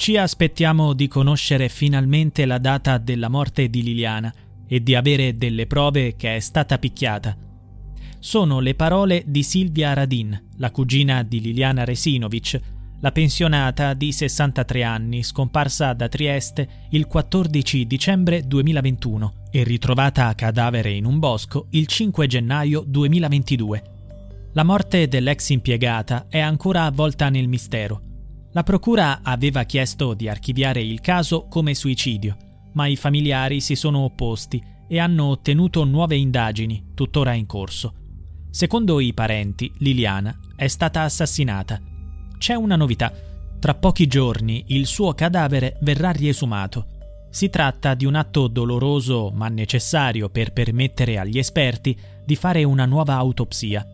Ci aspettiamo di conoscere finalmente la data della morte di Liliana e di avere delle prove che è stata picchiata. Sono le parole di Silvia Radin, la cugina di Liliana Resinovic, la pensionata di 63 anni scomparsa da Trieste il 14 dicembre 2021 e ritrovata a cadavere in un bosco il 5 gennaio 2022. La morte dell'ex impiegata è ancora avvolta nel mistero. La procura aveva chiesto di archiviare il caso come suicidio, ma i familiari si sono opposti e hanno ottenuto nuove indagini, tuttora in corso. Secondo i parenti, Liliana è stata assassinata. C'è una novità. Tra pochi giorni il suo cadavere verrà riesumato. Si tratta di un atto doloroso ma necessario per permettere agli esperti di fare una nuova autopsia.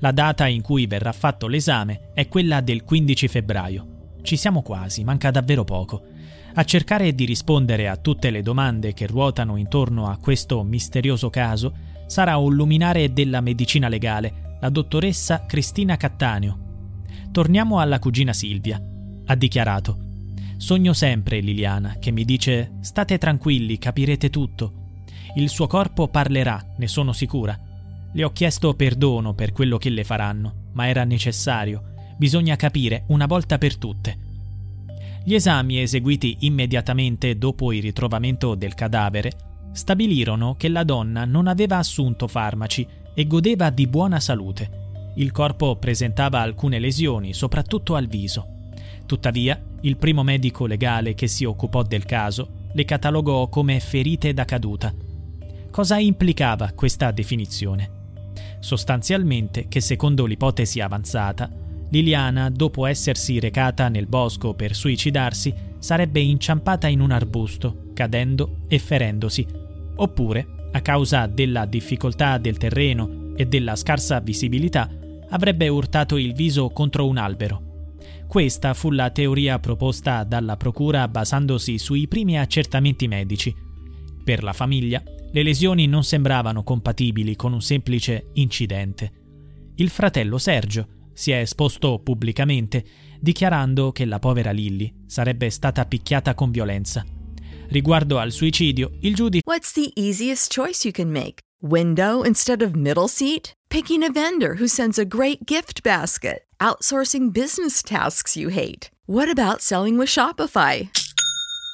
La data in cui verrà fatto l'esame è quella del 15 febbraio. Ci siamo quasi, manca davvero poco. A cercare di rispondere a tutte le domande che ruotano intorno a questo misterioso caso sarà un luminare della medicina legale, la dottoressa Cristina Cattaneo. Torniamo alla cugina Silvia. Ha dichiarato: Sogno sempre Liliana che mi dice: State tranquilli, capirete tutto. Il suo corpo parlerà, ne sono sicura. Le ho chiesto perdono per quello che le faranno, ma era necessario bisogna capire una volta per tutte. Gli esami eseguiti immediatamente dopo il ritrovamento del cadavere stabilirono che la donna non aveva assunto farmaci e godeva di buona salute. Il corpo presentava alcune lesioni, soprattutto al viso. Tuttavia, il primo medico legale che si occupò del caso le catalogò come ferite da caduta. Cosa implicava questa definizione? Sostanzialmente che secondo l'ipotesi avanzata, Liliana, dopo essersi recata nel bosco per suicidarsi, sarebbe inciampata in un arbusto, cadendo e ferendosi, oppure, a causa della difficoltà del terreno e della scarsa visibilità, avrebbe urtato il viso contro un albero. Questa fu la teoria proposta dalla procura basandosi sui primi accertamenti medici. Per la famiglia, le lesioni non sembravano compatibili con un semplice incidente. Il fratello Sergio, si è esposto pubblicamente dichiarando che la povera Lilly sarebbe stata picchiata con violenza. Riguardo al suicidio, il giudice What's the easiest choice you can make? Window instead of middle seat? Picking a vendor who sends a great gift basket? Outsourcing business tasks you hate? What about selling with Shopify?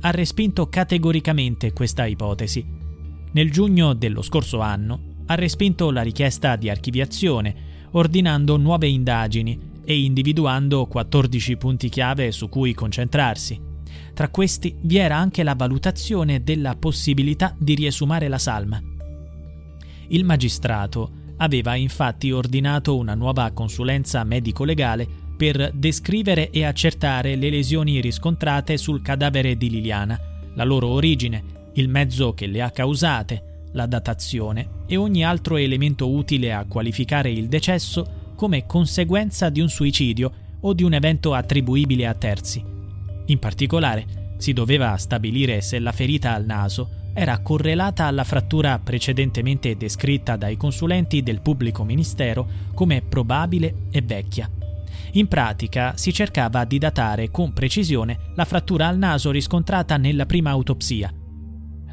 Ha respinto categoricamente questa ipotesi. Nel giugno dello scorso anno ha respinto la richiesta di archiviazione, ordinando nuove indagini e individuando 14 punti chiave su cui concentrarsi. Tra questi vi era anche la valutazione della possibilità di riesumare la salma. Il magistrato aveva infatti ordinato una nuova consulenza medico-legale per descrivere e accertare le lesioni riscontrate sul cadavere di Liliana, la loro origine, il mezzo che le ha causate, la datazione e ogni altro elemento utile a qualificare il decesso come conseguenza di un suicidio o di un evento attribuibile a terzi. In particolare, si doveva stabilire se la ferita al naso era correlata alla frattura precedentemente descritta dai consulenti del pubblico ministero come probabile e vecchia. In pratica si cercava di datare con precisione la frattura al naso riscontrata nella prima autopsia.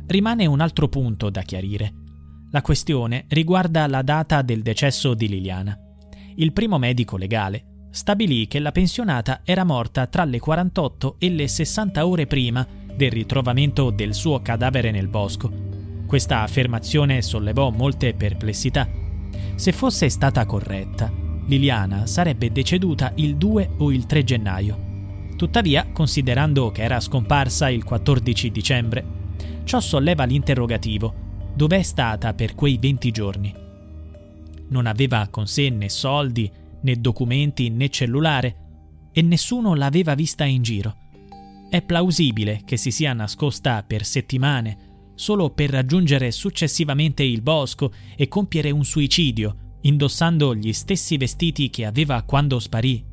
Rimane un altro punto da chiarire. La questione riguarda la data del decesso di Liliana il primo medico legale stabilì che la pensionata era morta tra le 48 e le 60 ore prima del ritrovamento del suo cadavere nel bosco. Questa affermazione sollevò molte perplessità. Se fosse stata corretta, Liliana sarebbe deceduta il 2 o il 3 gennaio. Tuttavia, considerando che era scomparsa il 14 dicembre, ciò solleva l'interrogativo: dov'è stata per quei 20 giorni? non aveva con sé né soldi, né documenti, né cellulare, e nessuno l'aveva vista in giro. È plausibile che si sia nascosta per settimane, solo per raggiungere successivamente il bosco e compiere un suicidio, indossando gli stessi vestiti che aveva quando sparì.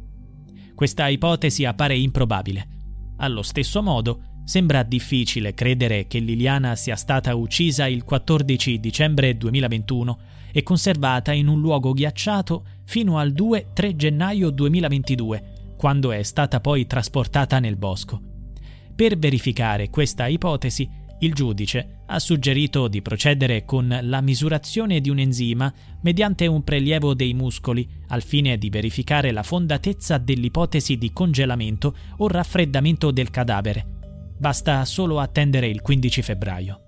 Questa ipotesi appare improbabile. Allo stesso modo, sembra difficile credere che Liliana sia stata uccisa il 14 dicembre 2021 e conservata in un luogo ghiacciato fino al 2-3 gennaio 2022, quando è stata poi trasportata nel bosco. Per verificare questa ipotesi, il giudice ha suggerito di procedere con la misurazione di un enzima mediante un prelievo dei muscoli al fine di verificare la fondatezza dell'ipotesi di congelamento o raffreddamento del cadavere. Basta solo attendere il 15 febbraio.